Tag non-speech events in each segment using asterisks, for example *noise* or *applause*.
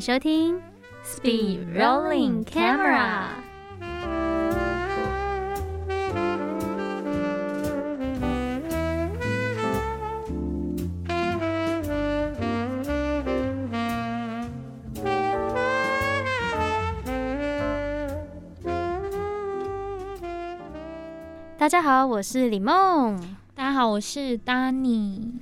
迎收听 Speed Rolling Camera。大家好，我是李梦。大家好，我是 Danny。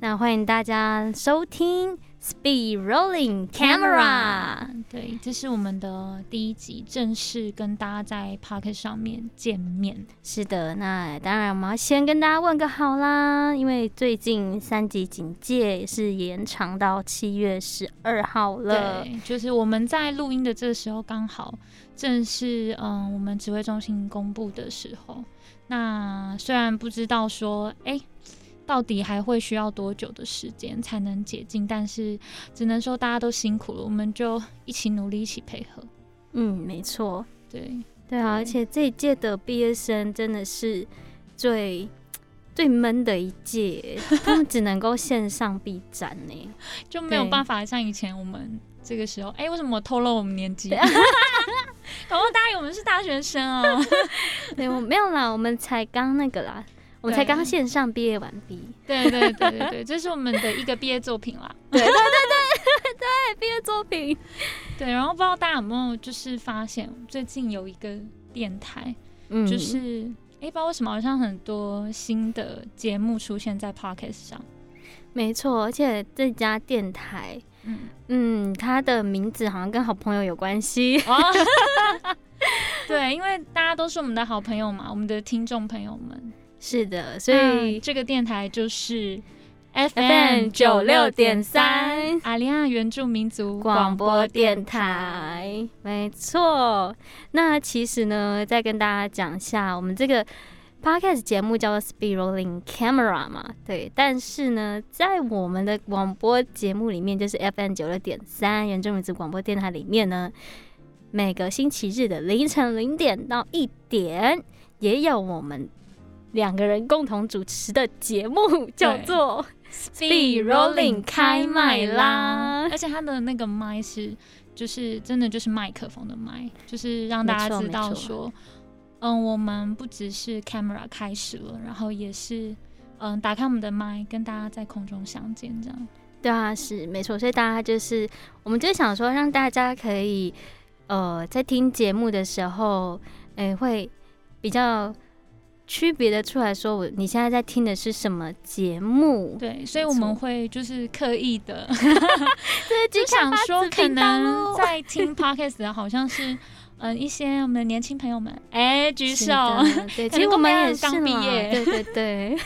那欢迎大家收听。Speed rolling camera，对，这是我们的第一集，正式跟大家在 Park 上面见面。是的，那当然我们要先跟大家问个好啦，因为最近三级警戒是延长到七月十二号了。对，就是我们在录音的这个时候，刚好正是嗯，我们指挥中心公布的时候。那虽然不知道说，哎。到底还会需要多久的时间才能解禁？但是只能说大家都辛苦了，我们就一起努力，一起配合。嗯，没错，对对啊，而且这一届的毕业生真的是最最闷的一届，他们只能够线上闭展呢，*laughs* 就没有办法像以前我们这个时候。哎，为什么我透露我们年纪？然后 *laughs* 大家以为我们是大学生啊？*laughs* 对，我没有啦，我们才刚那个啦。我才刚线上毕业完毕，对对对对对，这是我们的一个毕业作品啦。*laughs* 对对对对对，毕业作品。对，然后不知道大家有没有就是发现，最近有一个电台，嗯，就是哎，不知道为什么好像很多新的节目出现在 Pocket 上。没错，而且这家电台，嗯嗯，它的名字好像跟好朋友有关系。*laughs* 对，因为大家都是我们的好朋友嘛，我们的听众朋友们。是的，所以这个电台就是 FM 九六点三阿利亚原住民族广播电台，没错。那其实呢，再跟大家讲一下，我们这个 podcast 节目叫做 Speed Rolling Camera 嘛，对。但是呢，在我们的广播节目里面，就是 FM 九六点三原住民族广播电台里面呢，每个星期日的凌晨零点到一点，也有我们。两个人共同主持的节目叫做《Speed Rolling》开麦啦，而且他的那个麦是，就是真的就是麦克风的麦，就是让大家知道说，嗯，我们不只是 camera 开始了，然后也是嗯打开我们的麦，跟大家在空中相见，这样。对啊，是没错，所以大家就是，我们就想说，让大家可以呃在听节目的时候，哎，会比较。区别的出来说，我你现在在听的是什么节目？对，所以我们会就是刻意的，*laughs* 就想说可能在听 *laughs* podcast 的好像是嗯一些我们的年轻朋友们，哎举手，对，*laughs* 其实我们也刚毕业，对对对，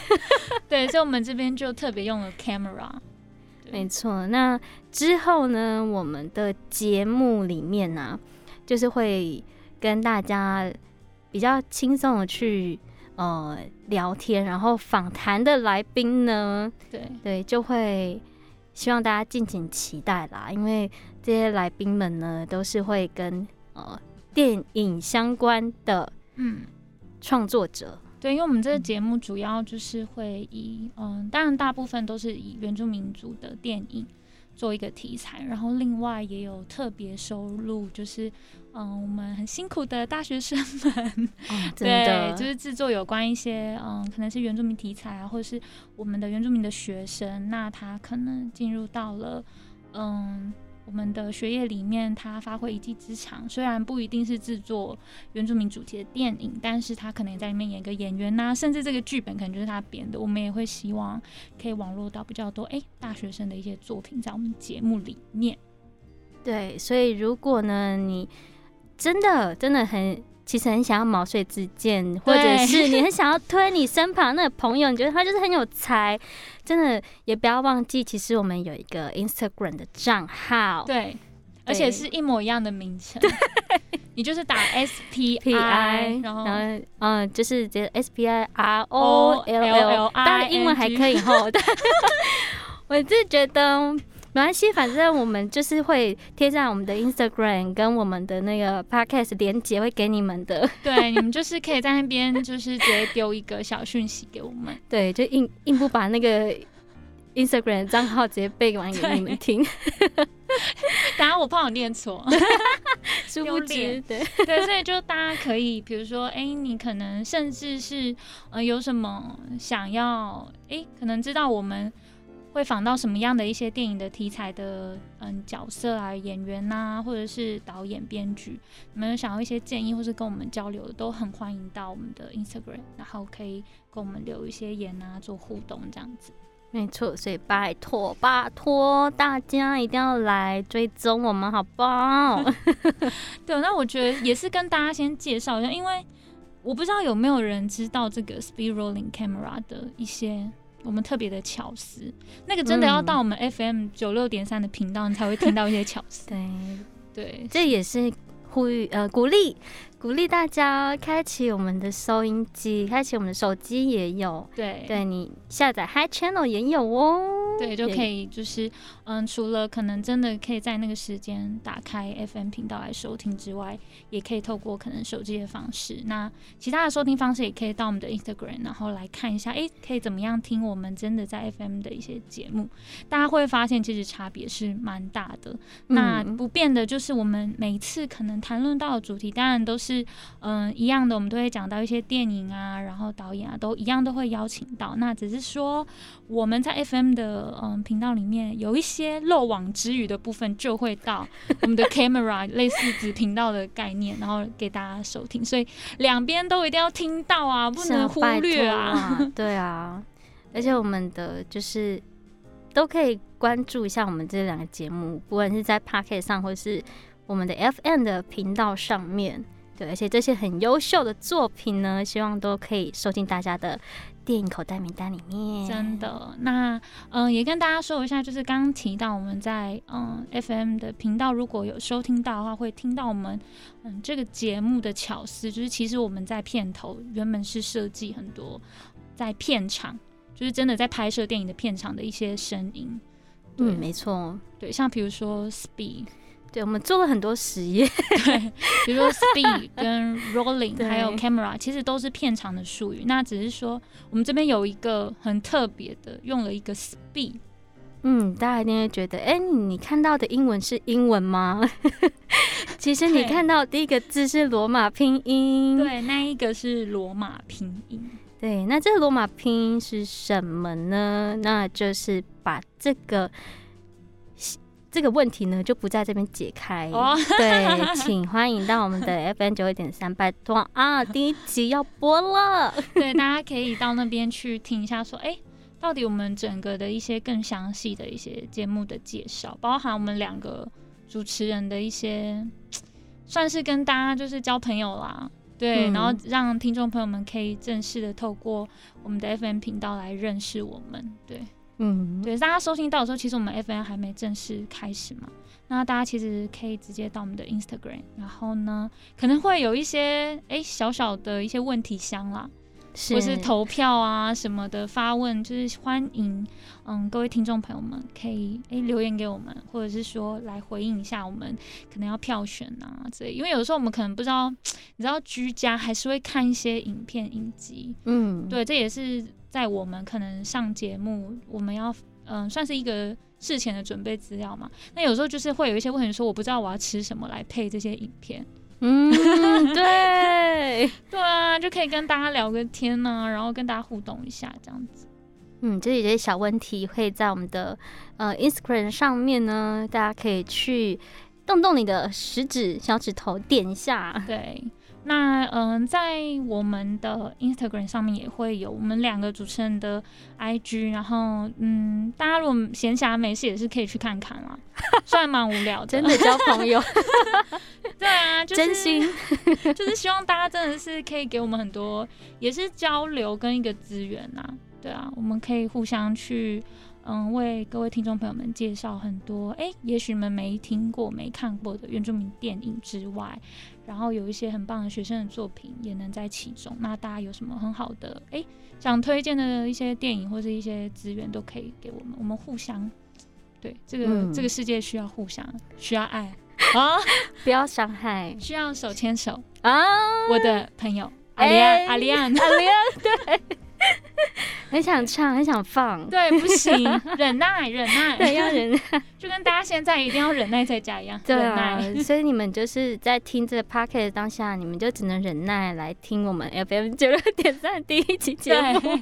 对，所以我们这边就特别用了 camera，没错。那之后呢，我们的节目里面呢，就是会跟大家比较轻松的去。呃，聊天，然后访谈的来宾呢？对对，就会希望大家敬请期待啦。因为这些来宾们呢，都是会跟呃电影相关的嗯创作者。对，因为我们这个节目主要就是会以嗯，当然大部分都是以原住民族的电影。做一个题材，然后另外也有特别收入，就是嗯，我们很辛苦的大学生们，*laughs* 对，就是制作有关一些嗯，可能是原住民题材啊，或者是我们的原住民的学生，那他可能进入到了嗯。我们的学业里面，他发挥一技之长，虽然不一定是制作原住民主题的电影，但是他可能在里面演个演员呐，甚至这个剧本可能就是他编的。我们也会希望可以网络到比较多哎大学生的一些作品在我们节目里面。对，所以如果呢，你真的真的很其实很想要毛遂自荐，或者是你很想要推你身旁那个朋友，你觉得他就是很有才。真的也不要忘记，其实我们有一个 Instagram 的账号，对，而且是一模一样的名称，你就是打 *laughs* S P I，然后嗯，就是这 S P I R O L L，当然英文还可以吼，*laughs* 我是觉得。没关系，反正我们就是会贴在我们的 Instagram 跟我们的那个 Podcast 连接，会给你们的。*laughs* 对，你们就是可以在那边就是直接丢一个小讯息给我们。*laughs* 对，就硬硬不把那个 Instagram 账号直接背完给你们听。*laughs* 当然我怕我念错，殊不知，对对，所以就大家可以，比如说，哎，你可能甚至是呃有什么想要，哎，可能知道我们。会仿到什么样的一些电影的题材的嗯角色啊演员呐，或者是导演编剧，你们想要一些建议或是跟我们交流的，都很欢迎到我们的 Instagram，然后可以跟我们留一些言啊，做互动这样子。没错，所以拜托拜托大家一定要来追踪我们，好不好？*laughs* 对，那我觉得也是跟大家先介绍一下，因为我不知道有没有人知道这个 Speed Rolling Camera 的一些。我们特别的巧思，那个真的要到我们 FM 九六点三的频道，你才会听到一些巧思。对对，这也是呼吁呃鼓励。鼓励大家开启我们的收音机，开启我们的手机也有。对，对你下载 Hi Channel 也有哦。对，就可以就是嗯，除了可能真的可以在那个时间打开 FM 频道来收听之外，也可以透过可能手机的方式。那其他的收听方式也可以到我们的 Instagram，然后来看一下，哎，可以怎么样听我们真的在 FM 的一些节目。大家会发现其实差别是蛮大的。那不变的就是我们每次可能谈论到的主题，当然都是。是嗯一样的，我们都会讲到一些电影啊，然后导演啊，都一样都会邀请到。那只是说我们在 FM 的嗯频道里面有一些漏网之鱼的部分，就会到我们的 Camera *laughs* 类似子频道的概念，然后给大家收听。所以两边都一定要听到啊，不能忽略啊。*laughs* *laughs* 对啊，而且我们的就是都可以关注一下我们这两个节目，不管是在 Pocket 上或是我们的 FM 的频道上面。对，而且这些很优秀的作品呢，希望都可以收进大家的电影口袋名单里面。真的，那嗯，也跟大家说一下，就是刚刚提到我们在嗯 FM 的频道，如果有收听到的话，会听到我们嗯这个节目的巧思，就是其实我们在片头原本是设计很多在片场，就是真的在拍摄电影的片场的一些声音。嗯，没错，对，像比如说 Speed。对，我们做了很多实验，*laughs* 对，比如说 speed 跟 rolling，还有 camera，其实都是片场的术语。那只是说，我们这边有一个很特别的，用了一个 speed。嗯，大家一定会觉得，哎，你看到的英文是英文吗？*laughs* 其实你看到第一个字是罗马拼音，对，那一个是罗马拼音。对，那这个罗马拼音是什么呢？那就是把这个。这个问题呢，就不在这边解开。*laughs* 对，请欢迎到我们的 FM 九一点三，拜托啊，第一集要播了。*laughs* 对，大家可以到那边去听一下，说，哎，到底我们整个的一些更详细的一些节目的介绍，包含我们两个主持人的一些，算是跟大家就是交朋友啦。对，然后让听众朋友们可以正式的透过我们的 FM 频道来认识我们。对。嗯，对，大家收听到的时候，其实我们 FM 还没正式开始嘛。那大家其实可以直接到我们的 Instagram，然后呢，可能会有一些哎小小的一些问题箱啦，或是投票啊什么的发问，就是欢迎嗯各位听众朋友们可以哎留言给我们，或者是说来回应一下我们可能要票选啊之类，因为有的时候我们可能不知道，你知道居家还是会看一些影片影集，嗯，对，这也是。在我们可能上节目，我们要嗯，算是一个事前的准备资料嘛。那有时候就是会有一些问题，说我不知道我要吃什么来配这些影片。嗯，对，*laughs* 对啊，就可以跟大家聊个天呢，然后跟大家互动一下这样子。嗯，这些小问题会在我们的呃 Instagram 上面呢，大家可以去动动你的食指、小指头点一下。对。那嗯，在我们的 Instagram 上面也会有我们两个主持人的 IG，然后嗯，大家如果闲暇没事也是可以去看看啦，虽然蛮无聊的，*laughs* 真的交朋友，*laughs* 对啊，真心。就是希望大家真的是可以给我们很多，也是交流跟一个资源呐，对啊，我们可以互相去。嗯，为各位听众朋友们介绍很多哎，也许你们没听过、没看过的原住民电影之外，然后有一些很棒的学生的作品也能在其中。那大家有什么很好的哎想推荐的一些电影或是一些资源，都可以给我们，我们互相。对这个这个世界需要互相需要爱。啊，不要伤害，需要手牵手。啊，我的朋友阿里安阿里安。阿里安 *laughs* 对。*laughs* 很想唱，很想放，对，不行，忍耐，*laughs* 忍耐，对，要忍耐，*laughs* 就跟大家现在一定要忍耐在家一样，对忍啊耐。，所以你们就是在听这个 p o c k e t 当下，你们就只能忍耐来听我们 FM 九六点三第一期节目。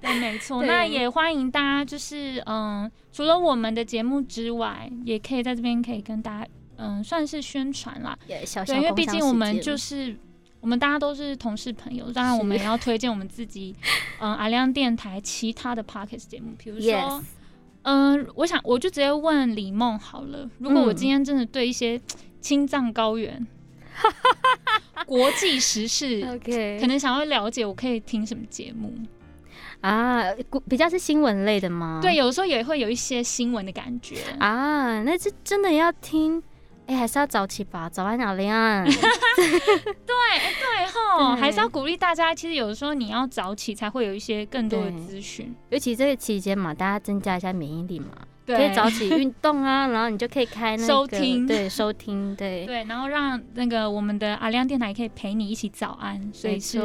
对，没错。那也欢迎大家，就是嗯，除了我们的节目之外，也可以在这边可以跟大家，嗯，算是宣传啦。也小小对，因为毕竟我们就是我们大家都是同事朋友，当然我们也要推荐我们自己，嗯，*laughs* 阿亮电台其他的 podcast 节目，比如说。嗯，我想我就直接问李梦好了。如果我嗯今天真的对一些青藏高原、*laughs* 国际时事 OK，可能想要了解，我可以听什么节目？啊，古比较是新闻类的吗？对，有的时候也会有一些新闻的感觉。啊，那这真的要听，哎、还是要早起吧，早安阿亮。*laughs* 对吼，*laughs* 对还是要鼓励大家。其实有的时候你要早起，才会有一些更多的对资讯。尤其这个期间嘛，大家增加一下免疫力嘛，可以早起运动啊，然后你就可以开那个收听对，收听，对，对，然后让那个我们的阿亮电台可以陪你一起早安，所以是。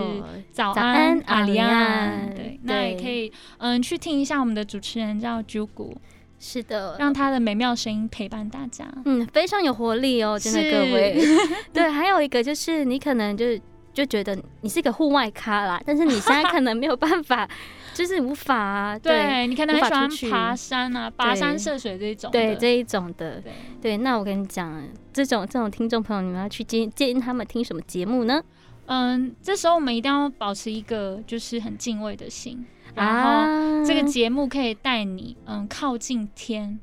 早早安安阿阿亮。亮对，那也可以嗯去听一下我们的主持人叫 Jugu，是的，让他的美妙声音陪伴大家。嗯非常有活力哦，真的各位。*laughs* 对，还有一个就是你可能就是就觉得你是个户外咖啦，但是你现在可能没有办法，*laughs* 就是无法啊，对对你可能无很法出去喜欢爬山啊、跋山涉水这一种。对这一种的。对对，那我跟你讲，这种这种听众朋友，你们要去建建议他们听什么节目呢？嗯，这时候我们一定要保持一个就是很敬畏的心，然后啊这个节目可以带你嗯靠近天，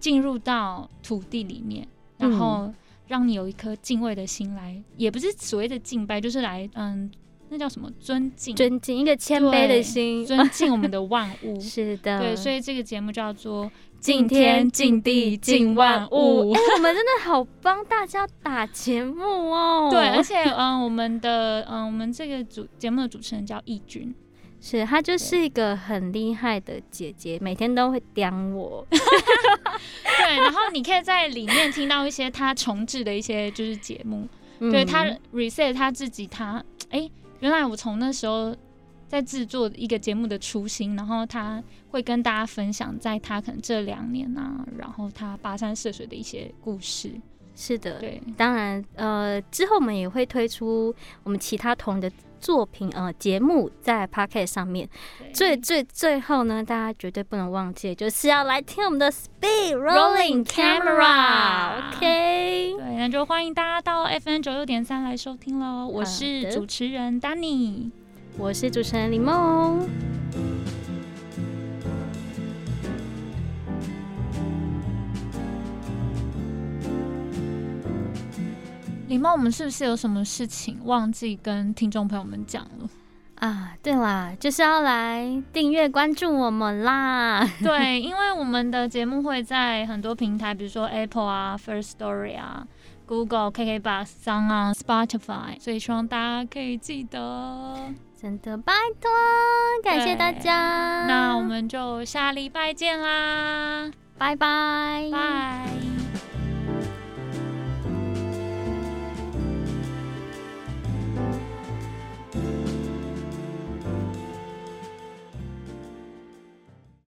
进入到土地里面，然嗯。后让你有一颗敬畏的心来，也不是所谓的敬拜，就是来嗯那叫什么尊敬，尊敬一个谦卑的心，。尊敬我们的万物 *laughs* 是的，对，所以这个节目叫做敬天敬地敬万物。哎、我们真的好帮大家打节目哦。*laughs* 对，而且嗯，我们的嗯，我们这个主节目的主持人叫义军，是她就是一个很厉害的姐姐，每天都会刁我。对，然后你可以在里面听到一些她重置的一些就是节目，对嗯他 reset 她自己她，哎、原来我从那时候在制作一个节目的初心，然后他会跟大家分享，在他可能这两年啊，然后他跋山涉水的一些故事，是的，对，当然，呃，之后我们也会推出我们其他同的作品，呃，节目在 p o c k e t 上面。最最最后呢，大家绝对不能忘记，就是要来听我们的 Speed Rolling Rolling Camera。OK，对，那就欢迎大家到 FN 九六点三来收听喽。我是主持人 Danny，我是主持人李梦。李梦，我们是不是有什么事情忘记跟听众朋友们讲了？啊，对啦，就是要来订阅关注我们啦。*laughs* 对，因为我们的节目会在很多平台，比如说 Apple 啊、First Story 啊、Google、KKBox、s o n 啊、Spotify，所以希望大家可以记得。真的拜托，感谢大家。那我们就下礼拜见啦，拜拜，拜。